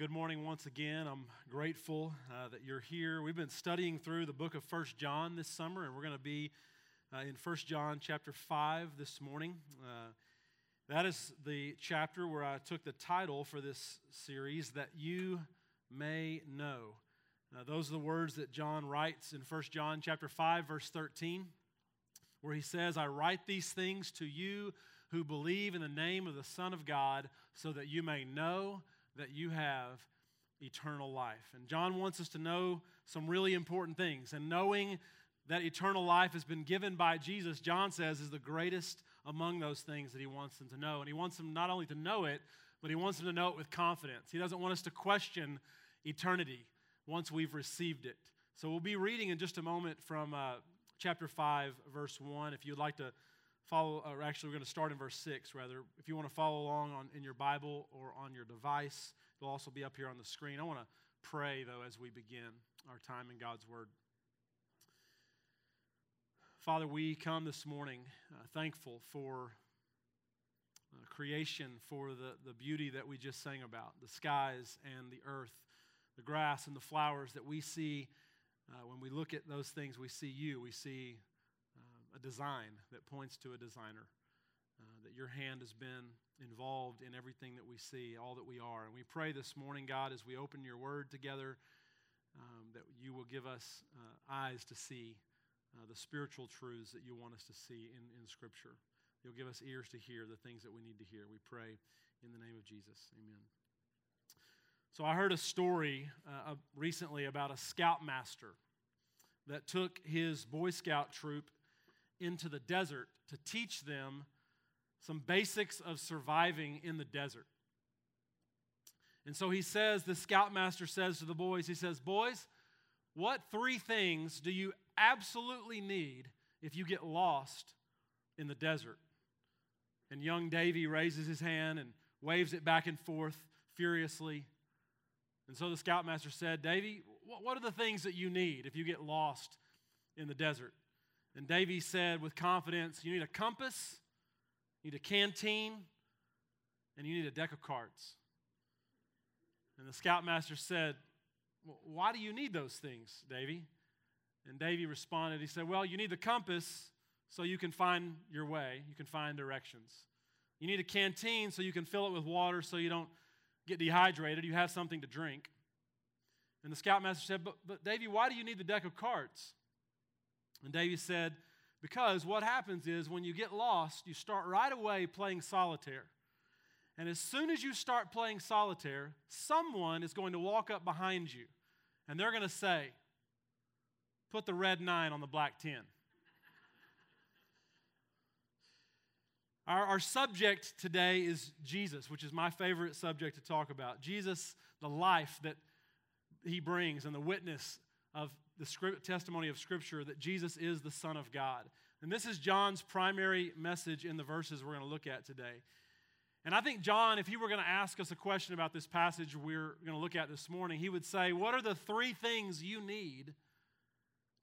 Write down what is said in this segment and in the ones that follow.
good morning once again. I'm grateful uh, that you're here. We've been studying through the book of First John this summer, and we're going to be uh, in First John chapter 5 this morning. Uh, that is the chapter where I took the title for this series, That You May Know. Those are the words that John writes in First John chapter 5, verse 13, where he says, I write these things to you who believe in the name of the Son of God, so that you may know that you have eternal life. And John wants us to know some really important things. And knowing that eternal life has been given by Jesus, John says, is the greatest among those things that he wants them to know. And he wants them not only to know it, but he wants them to know it with confidence. He doesn't want us to question eternity once we've received it. So we'll be reading in just a moment from uh, chapter 5, verse 1. If you'd like to follow, or actually, we're going to start in verse 6, rather. If you want to follow along on, in your Bible or on your device, it'll also be up here on the screen. I want to pray, though, as we begin our time in God's Word. Father, we come this morning uh, thankful for uh, creation, for the, the beauty that we just sang about the skies and the earth, the grass and the flowers that we see. Uh, when we look at those things, we see you, we see a design that points to a designer. Uh, that your hand has been involved in everything that we see, all that we are. And we pray this morning, God, as we open your word together, um, that you will give us uh, eyes to see uh, the spiritual truths that you want us to see in, in Scripture. You'll give us ears to hear the things that we need to hear. We pray in the name of Jesus. Amen. So I heard a story uh, recently about a scoutmaster that took his Boy Scout troop into the desert to teach them some basics of surviving in the desert. And so he says, the scoutmaster says to the boys, he says, Boys, what three things do you absolutely need if you get lost in the desert? And young Davy raises his hand and waves it back and forth furiously. And so the scoutmaster said, Davy, what are the things that you need if you get lost in the desert? And Davy said with confidence, You need a compass, you need a canteen, and you need a deck of cards. And the scoutmaster said, well, Why do you need those things, Davy? And Davy responded, He said, Well, you need the compass so you can find your way, you can find directions. You need a canteen so you can fill it with water so you don't get dehydrated, you have something to drink. And the scoutmaster said, But, but Davy, why do you need the deck of cards? And Davy said, Because what happens is when you get lost, you start right away playing solitaire. And as soon as you start playing solitaire, someone is going to walk up behind you and they're going to say, Put the red nine on the black 10. Our, our subject today is Jesus, which is my favorite subject to talk about. Jesus, the life that he brings and the witness of the script, testimony of Scripture that Jesus is the Son of God. And this is John's primary message in the verses we're going to look at today. And I think John, if he were going to ask us a question about this passage we're going to look at this morning, he would say, What are the three things you need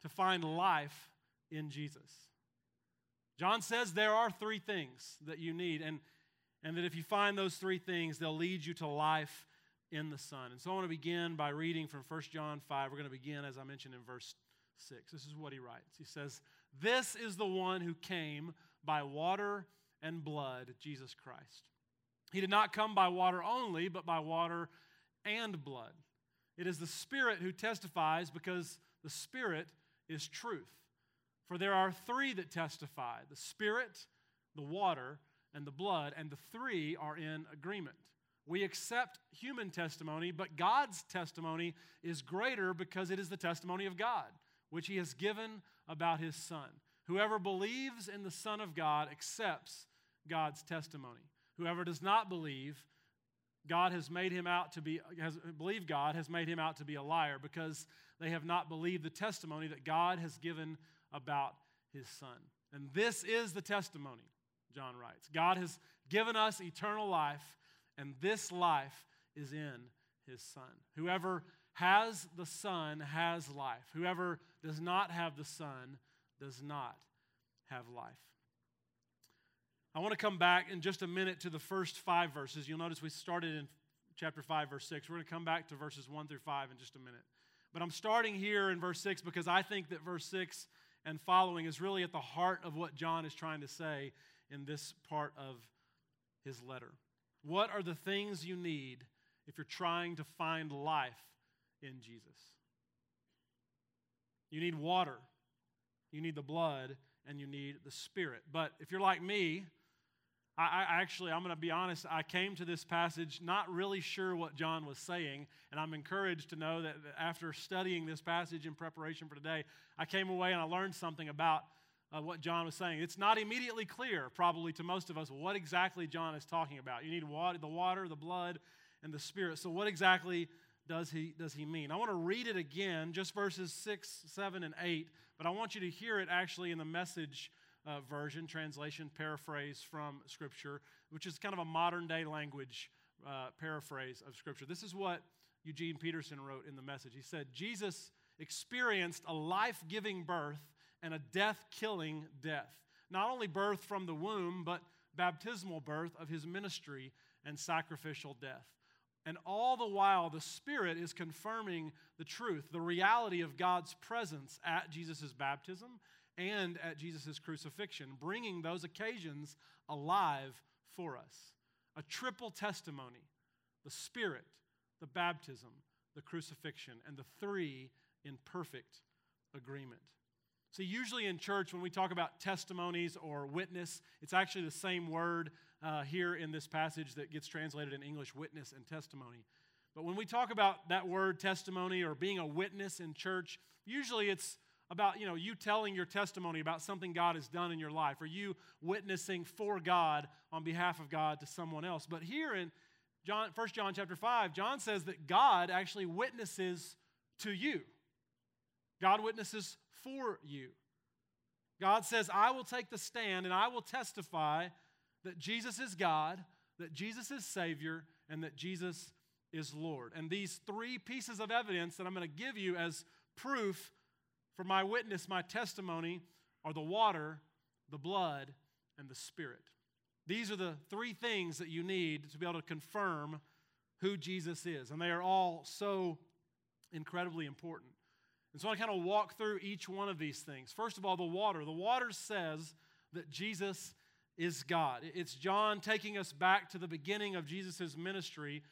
to find life in Jesus? John says there are three things that you need, and, and that if you find those three things, they'll lead you to life in the Son. And so I want to begin by reading from 1 John 5. We're going to begin, as I mentioned, in verse 6. This is what he writes. He says, This is the one who came by water and blood, Jesus Christ. He did not come by water only, but by water and blood. It is the Spirit who testifies because the Spirit is truth. For there are three that testify the Spirit, the water, and the blood, and the three are in agreement. We accept human testimony, but God's testimony is greater because it is the testimony of God, which He has given about His Son. Whoever believes in the Son of God accepts God's testimony. Whoever does not believe, God has made him out to be, has believe God has made him out to be a liar because they have not believed the testimony that God has given about his Son. And this is the testimony, John writes. God has given us eternal life and this life is in his Son. Whoever has the Son has life. Whoever does not have the Son does not have life. I want to come back in just a minute to the first five verses. You'll notice we started in chapter 5, verse 6. We're going to come back to verses 1 through 5 in just a minute. But I'm starting here in verse 6 because I think that verse 6 and following is really at the heart of what John is trying to say in this part of his letter. What are the things you need if you're trying to find life in Jesus? You need water, you need the blood, and you need the Spirit. But if you're like me, I, I actually, I'm going to be honest, I came to this passage not really sure what John was saying, and I'm encouraged to know that after studying this passage in preparation for today, I came away and I learned something about uh, what John was saying. It's not immediately clear, probably to most of us, what exactly John is talking about. You need water, the water, the blood, and the Spirit. So, what exactly does he, does he mean? I want to read it again, just verses 6, 7, and 8, but I want you to hear it actually in the message uh, version, translation, paraphrase from Scripture, which is kind of a modern day language uh, paraphrase of Scripture. This is what Eugene Peterson wrote in the message. He said, Jesus experienced a life giving birth and a death killing death. Not only birth from the womb, but baptismal birth of his ministry and sacrificial death. And all the while, the Spirit is confirming the truth, the reality of God's presence at Jesus' baptism and at Jesus' crucifixion, bringing those occasions alive for us. A triple testimony the Spirit, the baptism, the crucifixion, and the three in perfect agreement. See, usually in church, when we talk about testimonies or witness, it's actually the same word uh, here in this passage that gets translated in English witness and testimony. But when we talk about that word testimony or being a witness in church, usually it's about you know you telling your testimony about something God has done in your life or you witnessing for God on behalf of God to someone else. But here in John 1 John chapter 5, John says that God actually witnesses to you. God witnesses for you. God says, I will take the stand and I will testify that Jesus is God, that Jesus is Savior, and that Jesus is Lord. And these three pieces of evidence that I'm going to give you as proof for my witness, my testimony, are the water, the blood, and the Spirit. These are the three things that you need to be able to confirm who Jesus is. And they are all so incredibly important. And so I kind of walk through each one of these things. First of all, the water. The water says that Jesus is God. It's John taking us back to the beginning of Jesus' ministry,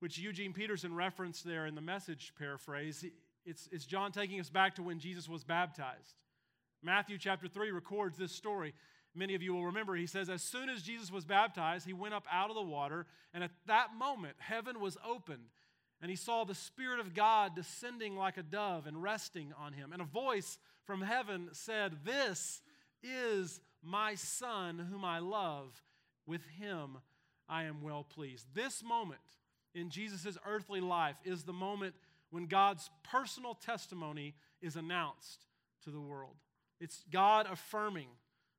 which Eugene Peterson referenced there in the message paraphrase. It's, it's John taking us back to when Jesus was baptized. Matthew chapter 3 records this story. Many of you will remember, he says, As soon as Jesus was baptized, he went up out of the water, and at that moment, heaven was opened, and he saw the Spirit of God descending like a dove and resting on him. And a voice from heaven said, This is my Son, whom I love. With him I am well pleased. This moment in Jesus' earthly life is the moment when God's personal testimony is announced to the world. It's God affirming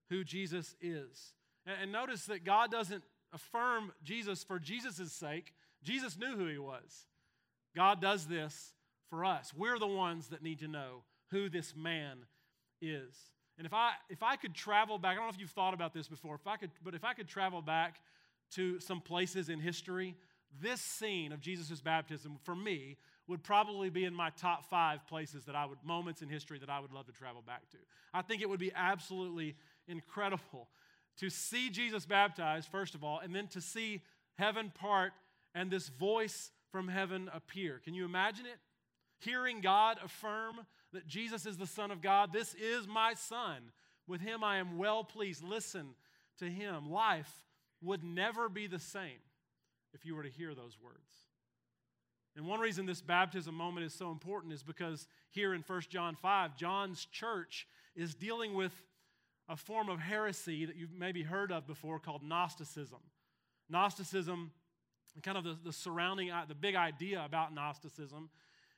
who Jesus is. And, notice that God doesn't affirm Jesus for Jesus' sake. Jesus knew who he was. God does this for us. We're the ones that need to know who this man is. And if I if I could travel back, I don't know if you've thought about this before, if I could, but if I could travel back to some places in history, this scene of Jesus' baptism for me would probably be in my top five places that I would, moments in history that I would love to travel back to. I think it would be absolutely incredible to see Jesus baptized, first of all, and then to see heaven part and this voice from heaven appear. Can you imagine it? Hearing God affirm that Jesus is the Son of God. This is my Son. With him I am well pleased. Listen to him. Life would never be the same if you were to hear those words. And one reason this baptism moment is so important is because here in 1 John 5, John's church is dealing with a form of heresy that you've maybe heard of before called Gnosticism. Gnosticism, kind of the, the surrounding, uh, the big idea about Gnosticism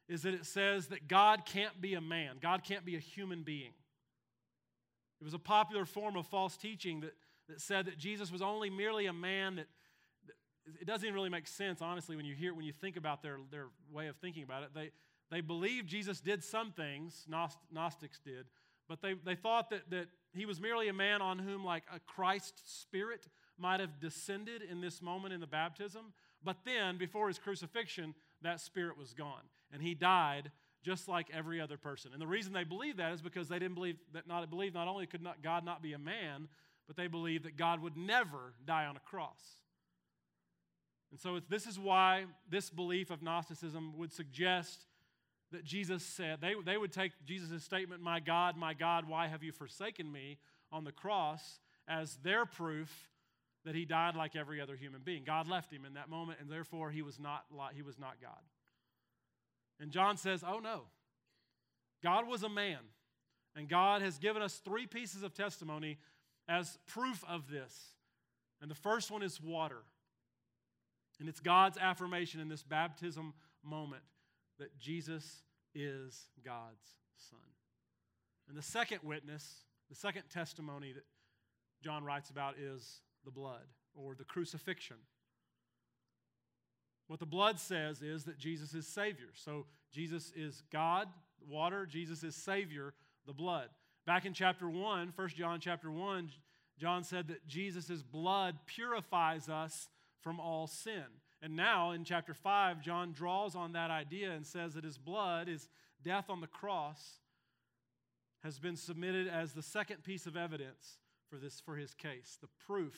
is that it says that God can't be a man, God can't be a human being. It was a popular form of false teaching that, that said that Jesus was only merely a man that it doesn't even really make sense, honestly, when you hear, when you think about their, their way of thinking about it. They, they believed Jesus did some things, Gnostics did, but they, they thought that, that he was merely a man on whom, like, a Christ spirit might have descended in this moment in the baptism. But then, before his crucifixion, that spirit was gone. And he died just like every other person. And the reason they believe that is because they didn't believe that not believe not only could not God not be a man, but they believed that God would never die on a cross. And so this is why this belief of Gnosticism would suggest that Jesus said, they, they would take Jesus' statement, My God, my God, why have you forsaken me on the cross, as their proof that he died like every other human being. God left him in that moment, and therefore he was not, he was not God. And John says, Oh no. God was a man, and God has given us three pieces of testimony as proof of this. And the first one is water. And it's God's affirmation in this baptism moment that Jesus is God's Son. And the second witness, the second testimony that John writes about is the blood or the crucifixion. What the blood says is that Jesus is Savior. So Jesus is God, water, Jesus is Savior, the blood. Back in chapter 1, 1 John chapter 1, John said that Jesus' blood purifies us from all sin. And now in chapter 5, John draws on that idea and says that his blood, his death on the cross, has been submitted as the second piece of evidence for, this, for his case. The proof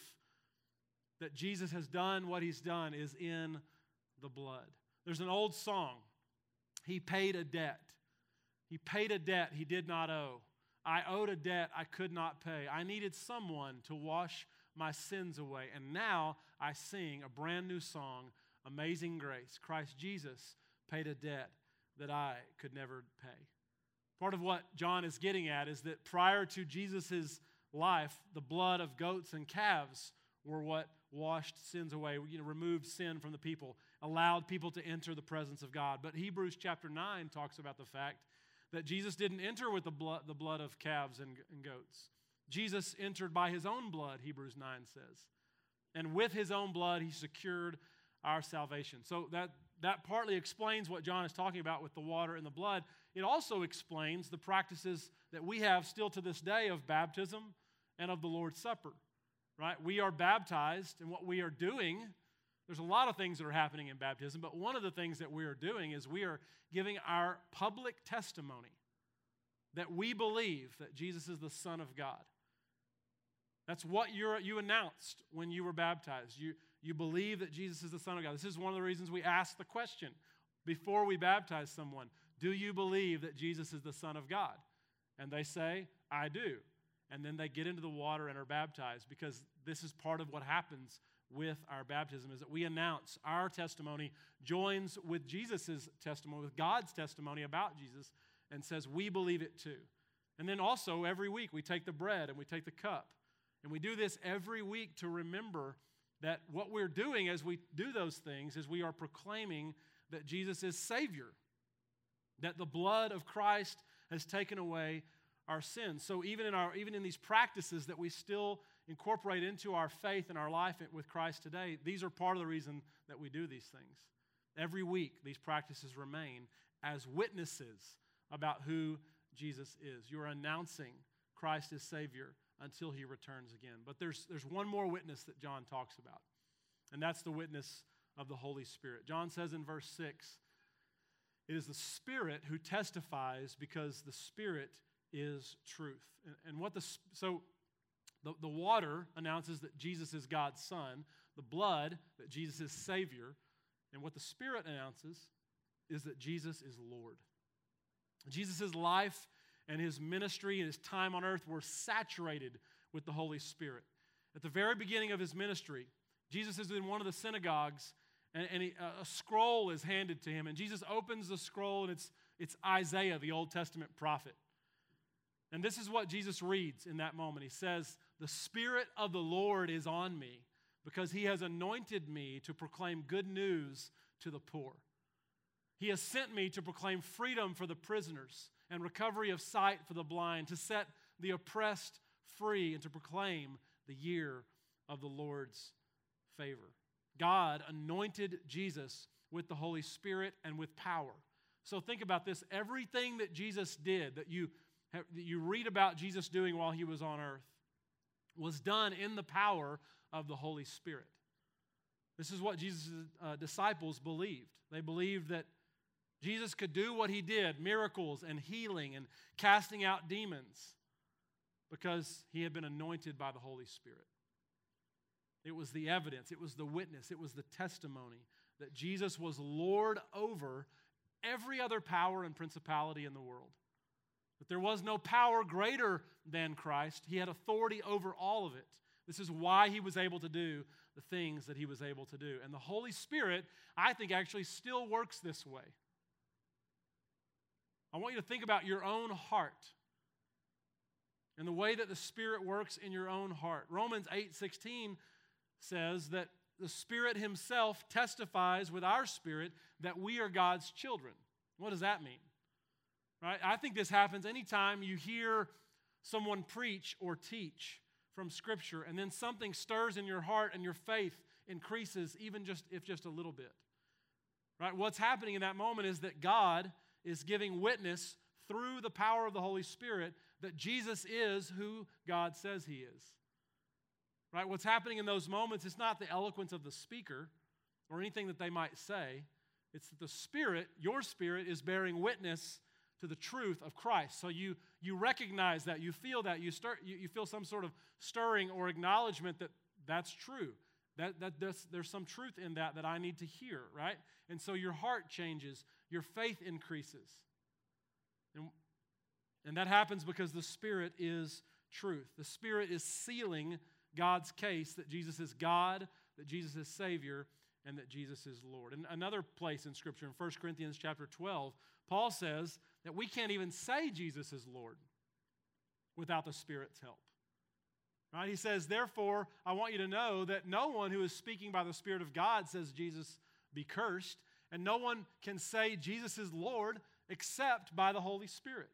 that Jesus has done what he's done is in the blood. There's an old song. He paid a debt. He paid a debt he did not owe. I owed a debt I could not pay. I needed someone to wash my sins away. And now I sing a brand new song, Amazing Grace. Christ Jesus paid a debt that I could never pay. Part of what John is getting at is that prior to Jesus' life, the blood of goats and calves were what washed sins away, you know, removed sin from the people, allowed people to enter the presence of God. But Hebrews chapter 9 talks about the fact that Jesus didn't enter with the blood, the blood of calves and, and goats. Jesus entered by his own blood, Hebrews 9 says. And with his own blood, he secured our salvation. So that, that partly explains what John is talking about with the water and the blood. It also explains the practices that we have still to this day of baptism and of the Lord's Supper. Right? We are baptized, and what we are doing, there's a lot of things that are happening in baptism, but one of the things that we are doing is we are giving our public testimony that we believe that Jesus is the Son of God. That's what you you announced when you were baptized. You, you believe that Jesus is the Son of God. This is one of the reasons we ask the question before we baptize someone Do you believe that Jesus is the Son of God? And they say, I do. And then they get into the water and are baptized because this is part of what happens with our baptism is that we announce our testimony joins with Jesus' testimony, with God's testimony about Jesus, and says, We believe it too. And then also every week we take the bread and we take the cup and we do this every week to remember that what we're doing as we do those things is we are proclaiming that Jesus is Savior, that the blood of Christ has taken away our sins. So even in our even in these practices that we still incorporate into our faith and our life with Christ today, these are part of the reason that we do these things. Every week these practices remain as witnesses about who Jesus is. You're announcing Christ as Savior until he returns again. But there's, there's one more witness that John talks about, and that's the witness of the Holy Spirit. John says in verse 6 it is the Spirit who testifies because the Spirit is truth. And, and what the, so the, the water announces that Jesus is God's Son, the blood that Jesus is Savior, and what the Spirit announces is that Jesus is Lord. Jesus' life and his ministry and his time on earth were saturated with the Holy Spirit. At the very beginning of his ministry, Jesus is in one of the synagogues, and, and he, a scroll is handed to him. And Jesus opens the scroll, and it's, it's Isaiah, the Old Testament prophet. And this is what Jesus reads in that moment. He says, The Spirit of the Lord is on me because he has anointed me to proclaim good news to the poor. He has sent me to proclaim freedom for the prisoners and recovery of sight for the blind, to set the oppressed free, and to proclaim the year of the Lord's favor. God anointed Jesus with the Holy Spirit and with power. So think about this everything that Jesus did, that you, that you read about Jesus doing while he was on earth, was done in the power of the Holy Spirit. This is what Jesus' uh, disciples believed. They believed that Jesus could do what he did miracles and healing and casting out demons because he had been anointed by the Holy Spirit. It was the evidence, it was the witness, it was the testimony that Jesus was Lord over every other power and principality in the world. That there was no power greater than Christ, he had authority over all of it. This is why he was able to do the things that he was able to do. And the Holy Spirit, I think, actually still works this way. I want you to think about your own heart and the way that the Spirit works in your own heart. Romans 8 16 says that the Spirit Himself testifies with our spirit that we are God's children. What does that mean? Right? I think this happens anytime you hear someone preach or teach from Scripture, and then something stirs in your heart and your faith increases, even just if just a little bit. Right? What's happening in that moment is that God is giving witness through the power of the Holy Spirit that Jesus is who God says he is. Right? What's happening in those moments is not the eloquence of the speaker or anything that they might say. It's that the Spirit, your Spirit, is bearing witness to the truth of Christ. So you, you recognize that, you feel that, you, start, you, you feel some sort of stirring or acknowledgement that that's true. That, that there's, some truth in that that I need to hear, right? And so your heart changes, your faith increases. And, and that happens because the Spirit is truth. The Spirit is sealing God's case that Jesus is God, that Jesus is Savior, and that Jesus is Lord. And another place in Scripture, in 1 Corinthians chapter 12, Paul says that we can't even say Jesus is Lord without the Spirit's help. Right? He says, Therefore, I want you to know that no one who is speaking by the Spirit of God says Jesus be cursed, and no one can say Jesus is Lord except by the Holy Spirit.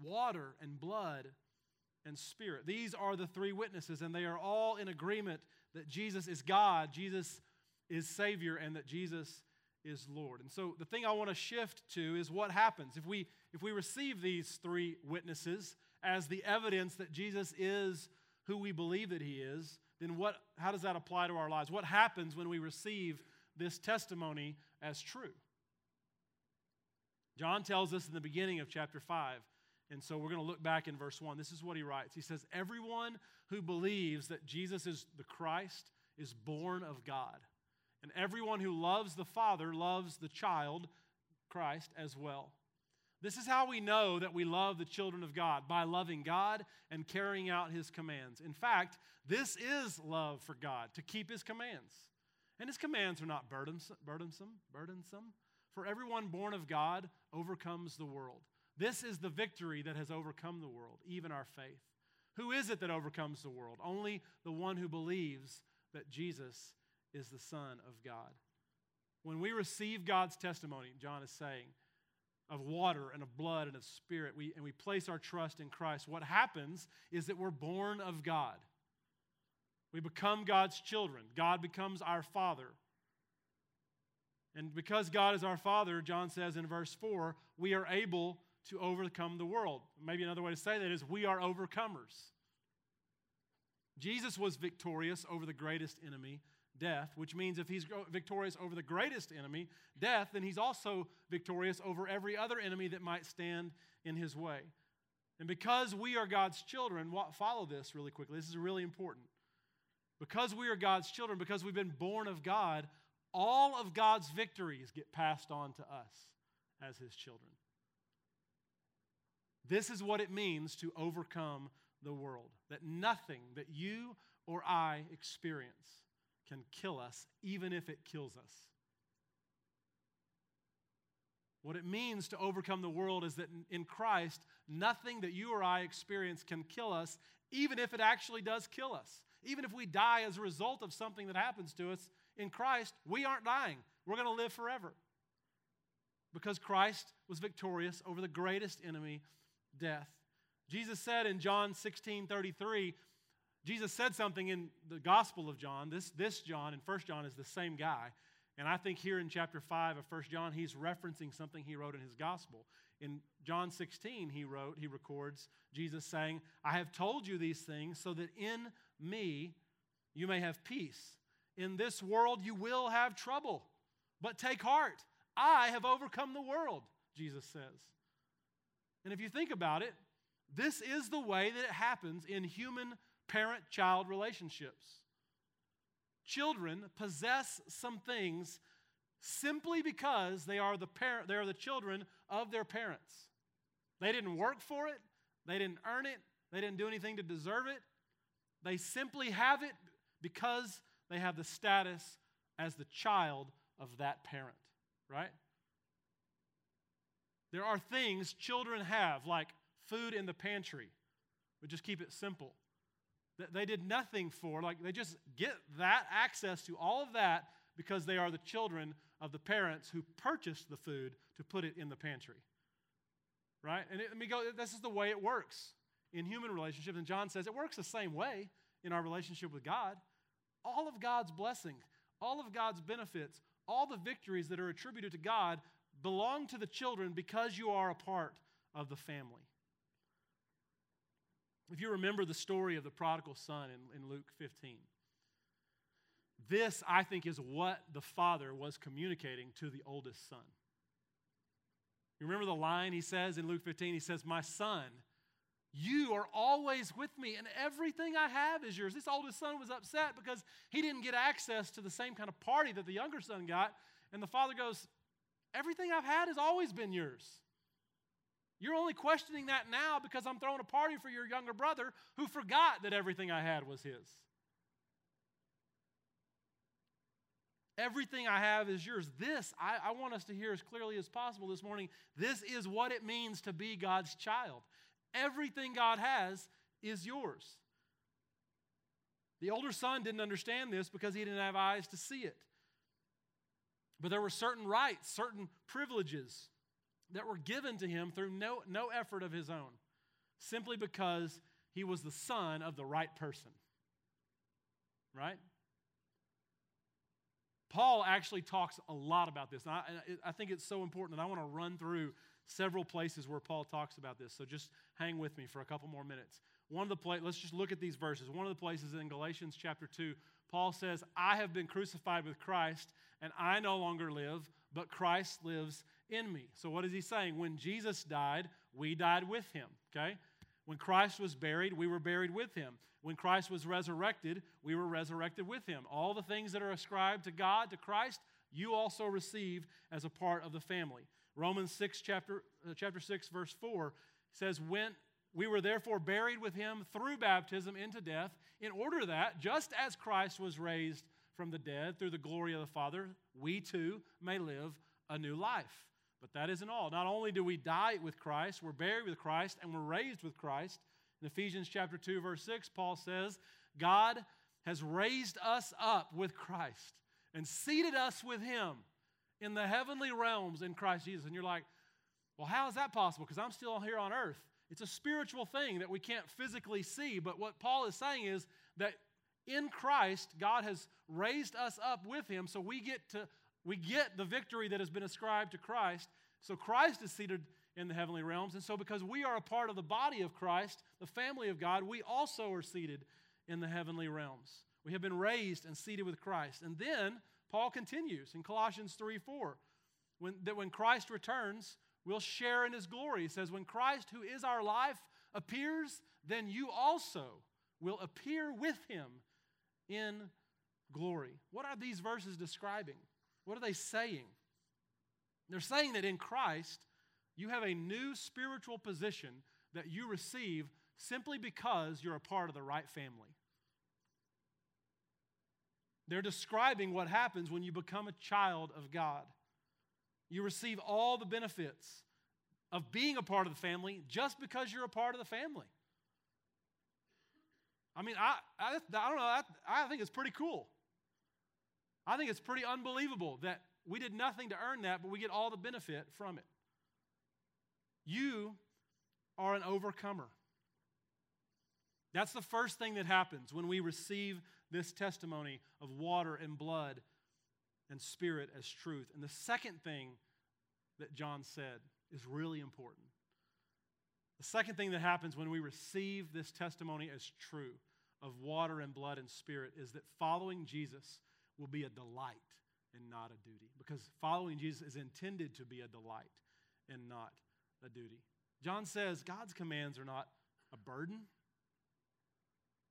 Water and blood and spirit. These are the three witnesses, and they are all in agreement that Jesus is God, Jesus is Savior, and that Jesus is Lord. And so the thing I want to shift to is what happens if we if we receive these three witnesses as the evidence that Jesus is who we believe that he is, then what how does that apply to our lives? What happens when we receive this testimony as true? John tells us in the beginning of chapter 5 and so we're going to look back in verse 1. This is what he writes. He says, Everyone who believes that Jesus is the Christ is born of God. And everyone who loves the Father loves the child, Christ, as well. This is how we know that we love the children of God by loving God and carrying out his commands. In fact, this is love for God, to keep his commands. And his commands are not burdensome, burdensome, burdensome. For everyone born of God overcomes the world. This is the victory that has overcome the world, even our faith. Who is it that overcomes the world? Only the one who believes that Jesus is the Son of God. When we receive God's testimony, John is saying, of water and of blood and of spirit, we, and we place our trust in Christ, what happens is that we're born of God. We become God's children. God becomes our Father. And because God is our Father, John says in verse 4, we are able to overcome the world. Maybe another way to say that is we are overcomers. Jesus was victorious over the greatest enemy, death, which means if he's victorious over the greatest enemy, death, then he's also victorious over every other enemy that might stand in his way. And because we are God's children, follow this really quickly. This is really important. Because we are God's children, because we've been born of God, all of God's victories get passed on to us as his children. This is what it means to overcome the world. That nothing that you or I experience can kill us, even if it kills us. What it means to overcome the world is that in Christ, nothing that you or I experience can kill us, even if it actually does kill us. Even if we die as a result of something that happens to us, in Christ, we aren't dying. We're going to live forever. Because Christ was victorious over the greatest enemy death. Jesus said in John 16 33, Jesus said something in the Gospel of John. This, this John in 1 John is the same guy. And I think here in chapter 5 of 1 John, he's referencing something he wrote in his Gospel. In John 16, he wrote, he records Jesus saying, I have told you these things so that in me you may have peace. In this world you will have trouble, but take heart. I have overcome the world, Jesus says. And if you think about it, this is the way that it happens in human parent child relationships. Children possess some things simply because they are the parent they are the children of their parents. They didn't work for it, they didn't earn it, they didn't do anything to deserve it. They simply have it because they have the status as the child of that parent, right? There are things children have, like food in the pantry. We just keep it simple. They did nothing for, like, they just get that access to all of that because they are the children of the parents who purchased the food to put it in the pantry. Right? And let me go, this is the way it works in human relationships. And John says it works the same way in our relationship with God. All of God's blessings, all of God's benefits, all the victories that are attributed to God belong to the children because you are a part of the family. If you remember the story of the prodigal son in, in Luke 15, this, I think, is what the father was communicating to the oldest son. You remember the line he says in Luke 15? He says, My son, you are always with me, and everything I have is yours. This oldest son was upset because he didn't get access to the same kind of party that the younger son got. And the father goes, Everything I've had has always been yours. You're only questioning that now because I'm throwing a party for your younger brother who forgot that everything I had was his. Everything I have is yours. This, I, I, want us to hear as clearly as possible this morning. This is what it means to be God's child. Everything God has is yours. The older son didn't understand this because he didn't have eyes to see it. But there were certain rights, certain privileges that were given to him through no, no effort of his own, simply because he was the son of the right person. Right? Paul actually talks a lot about this. And I, I think it's so important, and I want to run through several places where Paul talks about this. So just hang with me for a couple more minutes. One of the places, let's just look at these verses. One of the places in Galatians chapter 2, Paul says, I have been crucified with Christ, and I no longer live, but Christ lives in me. So, what is he saying? When Jesus died, we died with him, okay? When Christ was buried, we were buried with him. When Christ was resurrected, we were resurrected with him. All the things that are ascribed to God, to Christ, you also receive as a part of the family. Romans 6, chapter, uh, chapter 6, verse 4 says, When we were therefore buried with him through baptism into death, in order that, just as Christ was raised from the dead through the glory of the Father, we too may live a new life. But that isn't all. Not only do we die with Christ, we're buried with Christ, and we're raised with Christ. In Ephesians chapter 2, verse 6, Paul says, God has raised us up with Christ and seated us with him in the heavenly realms in Christ Jesus. And you're like, well, how is that possible? Because I'm still here on earth. It's a spiritual thing that we can't physically see. But what Paul is saying is that in Christ, God has raised us up with him so we get to we get the victory that has been ascribed to Christ. So Christ is seated in the heavenly realms. And so, because we are a part of the body of Christ, the family of God, we also are seated in the heavenly realms. We have been raised and seated with Christ. And then Paul continues in Colossians 3 4 when, that when Christ returns, we'll share in his glory. He says, When Christ, who is our life, appears, then you also will appear with him in glory. What are these verses describing? What are they saying? They're saying that in Christ, you have a new spiritual position that you receive simply because you're a part of the right family. They're describing what happens when you become a child of God. You receive all the benefits of being a part of the family just because you're a part of the family. I mean, I, I, I don't know, I, I think it's pretty cool. I think it's pretty unbelievable that we did nothing to earn that, but we get all the benefit from it. You are an overcomer. That's the first thing that happens when we receive this testimony of water and blood and spirit as truth. And the second thing that John said is really important. The second thing that happens when we receive this testimony as true of water and blood and spirit is that following Jesus, will be a delight and not a duty. Because following Jesus is intended to be a delight and not a duty. John says God's commands are not a burden.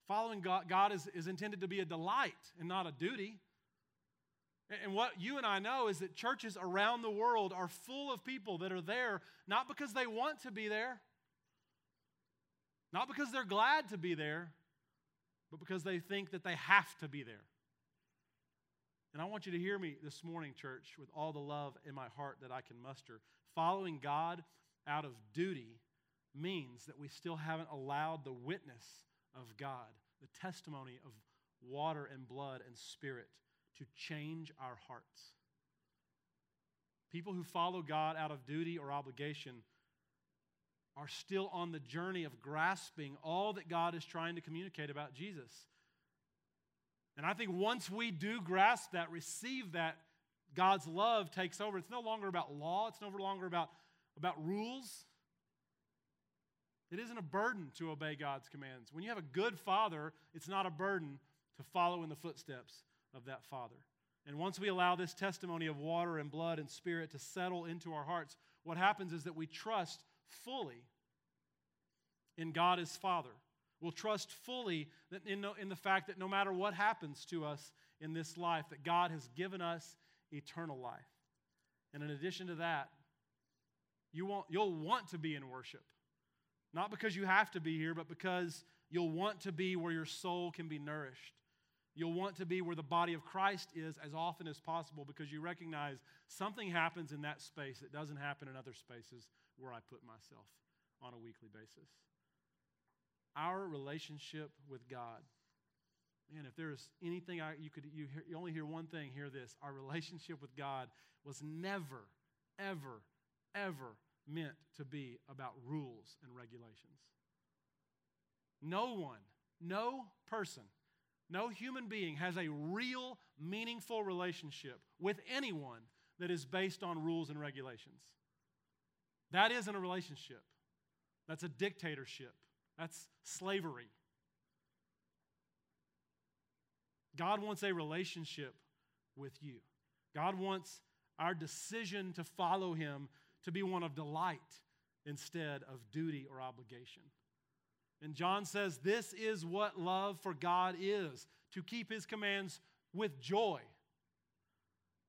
Following God, God is, is intended to be a delight and not a duty. And what you and I know is that churches around the world are full of people that are there not because they want to be there, not because they're glad to be there, but because they think that they have to be there. And I want you to hear me this morning, church, with all the love in my heart that I can muster. Following God out of duty means that we still haven't allowed the witness of God, the testimony of water and blood and spirit, to change our hearts. People who follow God out of duty or obligation are still on the journey of grasping all that God is trying to communicate about Jesus. And I think once we do grasp that, receive that, God's love takes over. It's no longer about law, it's no longer about, about rules. It isn't a burden to obey God's commands. When you have a good father, it's not a burden to follow in the footsteps of that father. And once we allow this testimony of water and blood and spirit to settle into our hearts, what happens is that we trust fully in God as Father. We'll trust fully in, in the fact that no matter what happens to us in this life, that God has given us eternal life. And in addition to that, you won't, you'll want to be in worship. Not because you have to be here, but because you'll want to be where your soul can be nourished. You'll want to be where the body of Christ is as often as possible because you recognize something happens in that space that doesn't happen in other spaces where I put myself on a weekly basis. Our relationship with God. Man, if there's anything I, you could, you, hear, you only hear one thing, hear this. Our relationship with God was never, ever, ever meant to be about rules and regulations. No one, no person, no human being has a real, meaningful relationship with anyone that is based on rules and regulations. That isn't a relationship, that's a dictatorship, that's slavery. God wants a relationship with you. God wants our decision to follow Him to be one of delight instead of duty or obligation. And John says, This is what love for God is to keep his commands with joy,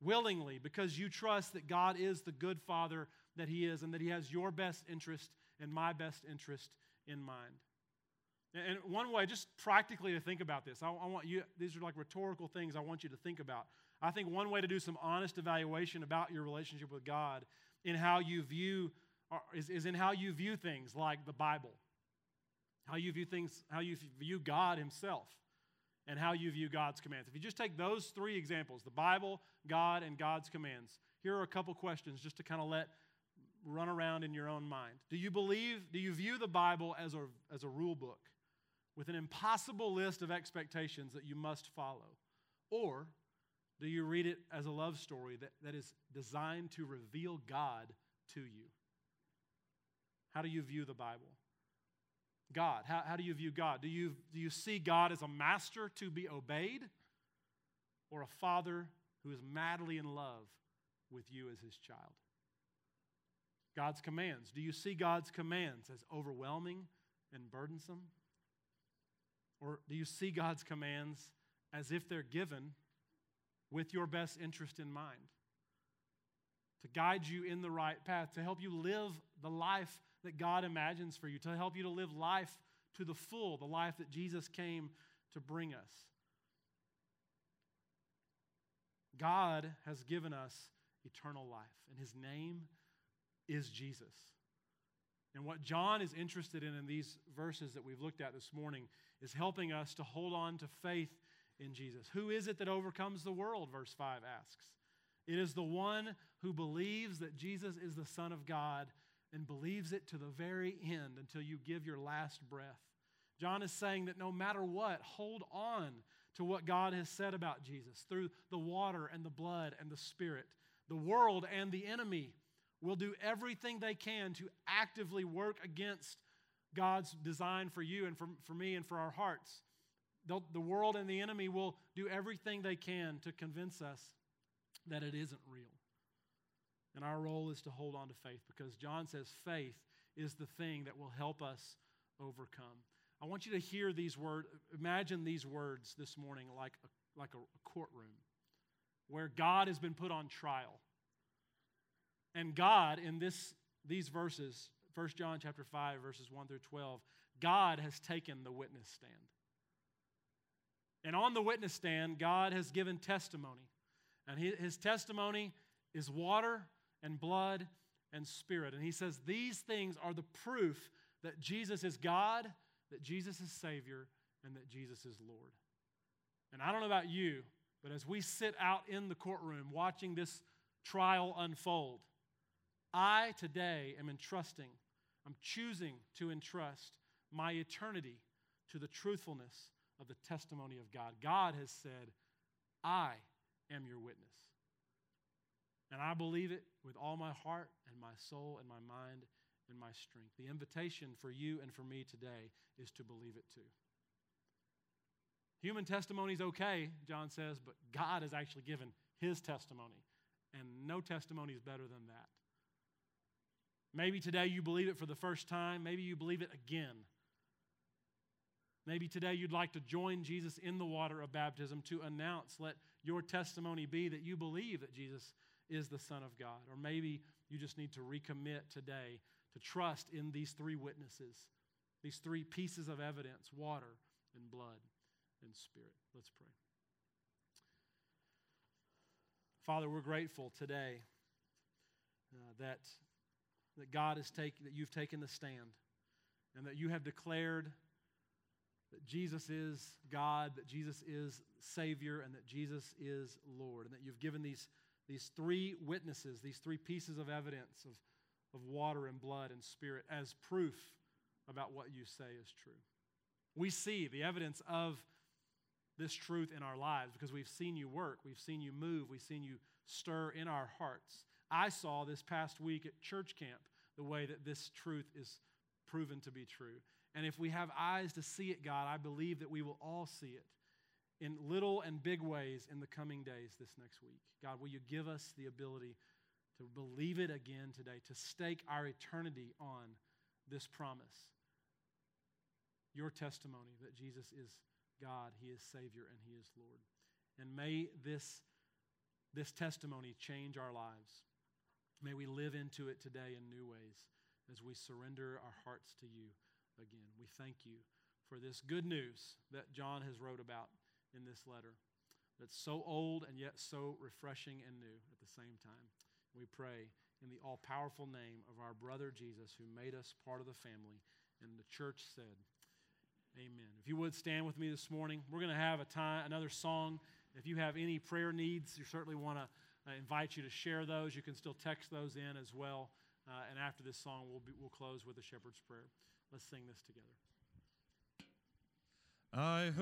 willingly, because you trust that God is the good Father that he is and that he has your best interest and my best interest in mind. And one way, just practically to think about this, I, I want you, these are like rhetorical things I want you to think about. I think one way to do some honest evaluation about your relationship with God in how you view, is, is in how you view things like the Bible how you view things, how you view God Himself, and how you view God's commands. If you just take those three examples the Bible, God, and God's commands here are a couple questions just to kind of let run around in your own mind. Do you believe, do you view the Bible as a, as a rule book with an impossible list of expectations that you must follow? Or do you read it as a love story that, that is designed to reveal God to you? How do you view the Bible? God? How, how do you view God? Do you, do you see God as a master to be obeyed or a father who is madly in love with you as his child? God's commands. Do you see God's commands as overwhelming and burdensome? Or do you see God's commands as if they're given with your best interest in mind? To guide you in the right path, to help you live the life that God imagines for you, to help you to live life to the full, the life that Jesus came to bring us. God has given us eternal life, and his name is Jesus. And what John is interested in in these verses that we've looked at this morning is helping us to hold on to faith in Jesus. Who is it that overcomes the world? Verse 5 asks. It is the one who believes that Jesus is the Son of God and believes it to the very end until you give your last breath. John is saying that no matter what, hold on to what God has said about Jesus through the water and the blood and the Spirit. The world and the enemy will do everything they can to actively work against God's design for you and for, for me and for our hearts. they'll- the world and the enemy will do everything they can to convince us that it isn't real. And our role is to hold on to faith because John says faith is the thing that will help us overcome. I want you to hear these words, imagine these words this morning like a, like a courtroom where God has been put on trial. And God, in this, these verses, 1 John chapter 5, verses 1 through 12, God has taken the witness stand. And on the witness stand, God has given testimony. And his testimony is water and blood and spirit. And he says these things are the proof that Jesus is God, that Jesus is Savior, and that Jesus is Lord. And I don't know about you, but as we sit out in the courtroom watching this trial unfold, I today am entrusting, I'm choosing to entrust my eternity to the truthfulness of the testimony of God. God has said, I am your witness. And I believe it with all my heart and my soul and my mind and my strength. The invitation for you and for me today is to believe it too. Human testimony is okay, John says, but God has actually given his testimony, and no testimony is better than that. Maybe today you believe it for the first time, maybe you believe it again. Maybe today you'd like to join Jesus in the water of baptism to announce, let your testimony be that you believe that Jesus is the Son of God. Or maybe you just need to recommit today to trust in these three witnesses, these three pieces of evidence water and blood and spirit. Let's pray. Father, we're grateful today uh, that, that God has taken, that you've taken the stand and that you have declared that Jesus is God, that Jesus is Savior, and that Jesus is Lord, and that you've given these, these three witnesses, these three pieces of evidence of, of water and blood and spirit as proof about what you say is true. We see the evidence of this truth in our lives because we've seen you work, we've seen you move, we've seen you stir in our hearts. I saw this past week at church camp the way that this truth is proven to be true. And if we have eyes to see it, God, I believe that we will all see it in little and big ways in the coming days this next week. God, will you give us the ability to believe it again today, to stake our eternity on this promise? Your testimony that Jesus is God, He is Savior, and He is Lord. And may this, this testimony change our lives. May we live into it today in new ways as we surrender our hearts to you again. We thank you for this good news that John has wrote about in this letter that's so old and yet so refreshing and new at the same time. We pray in the all powerful name of our brother Jesus who made us part of the family. And the church said, Amen. If you would stand with me this morning, we're going to have a time, another song. If you have any prayer needs, you certainly want to uh, invite you to share those. You can still text those in as well. Uh, and after this song, we'll, be, we'll close with a shepherd's prayer. Let's sing this together. I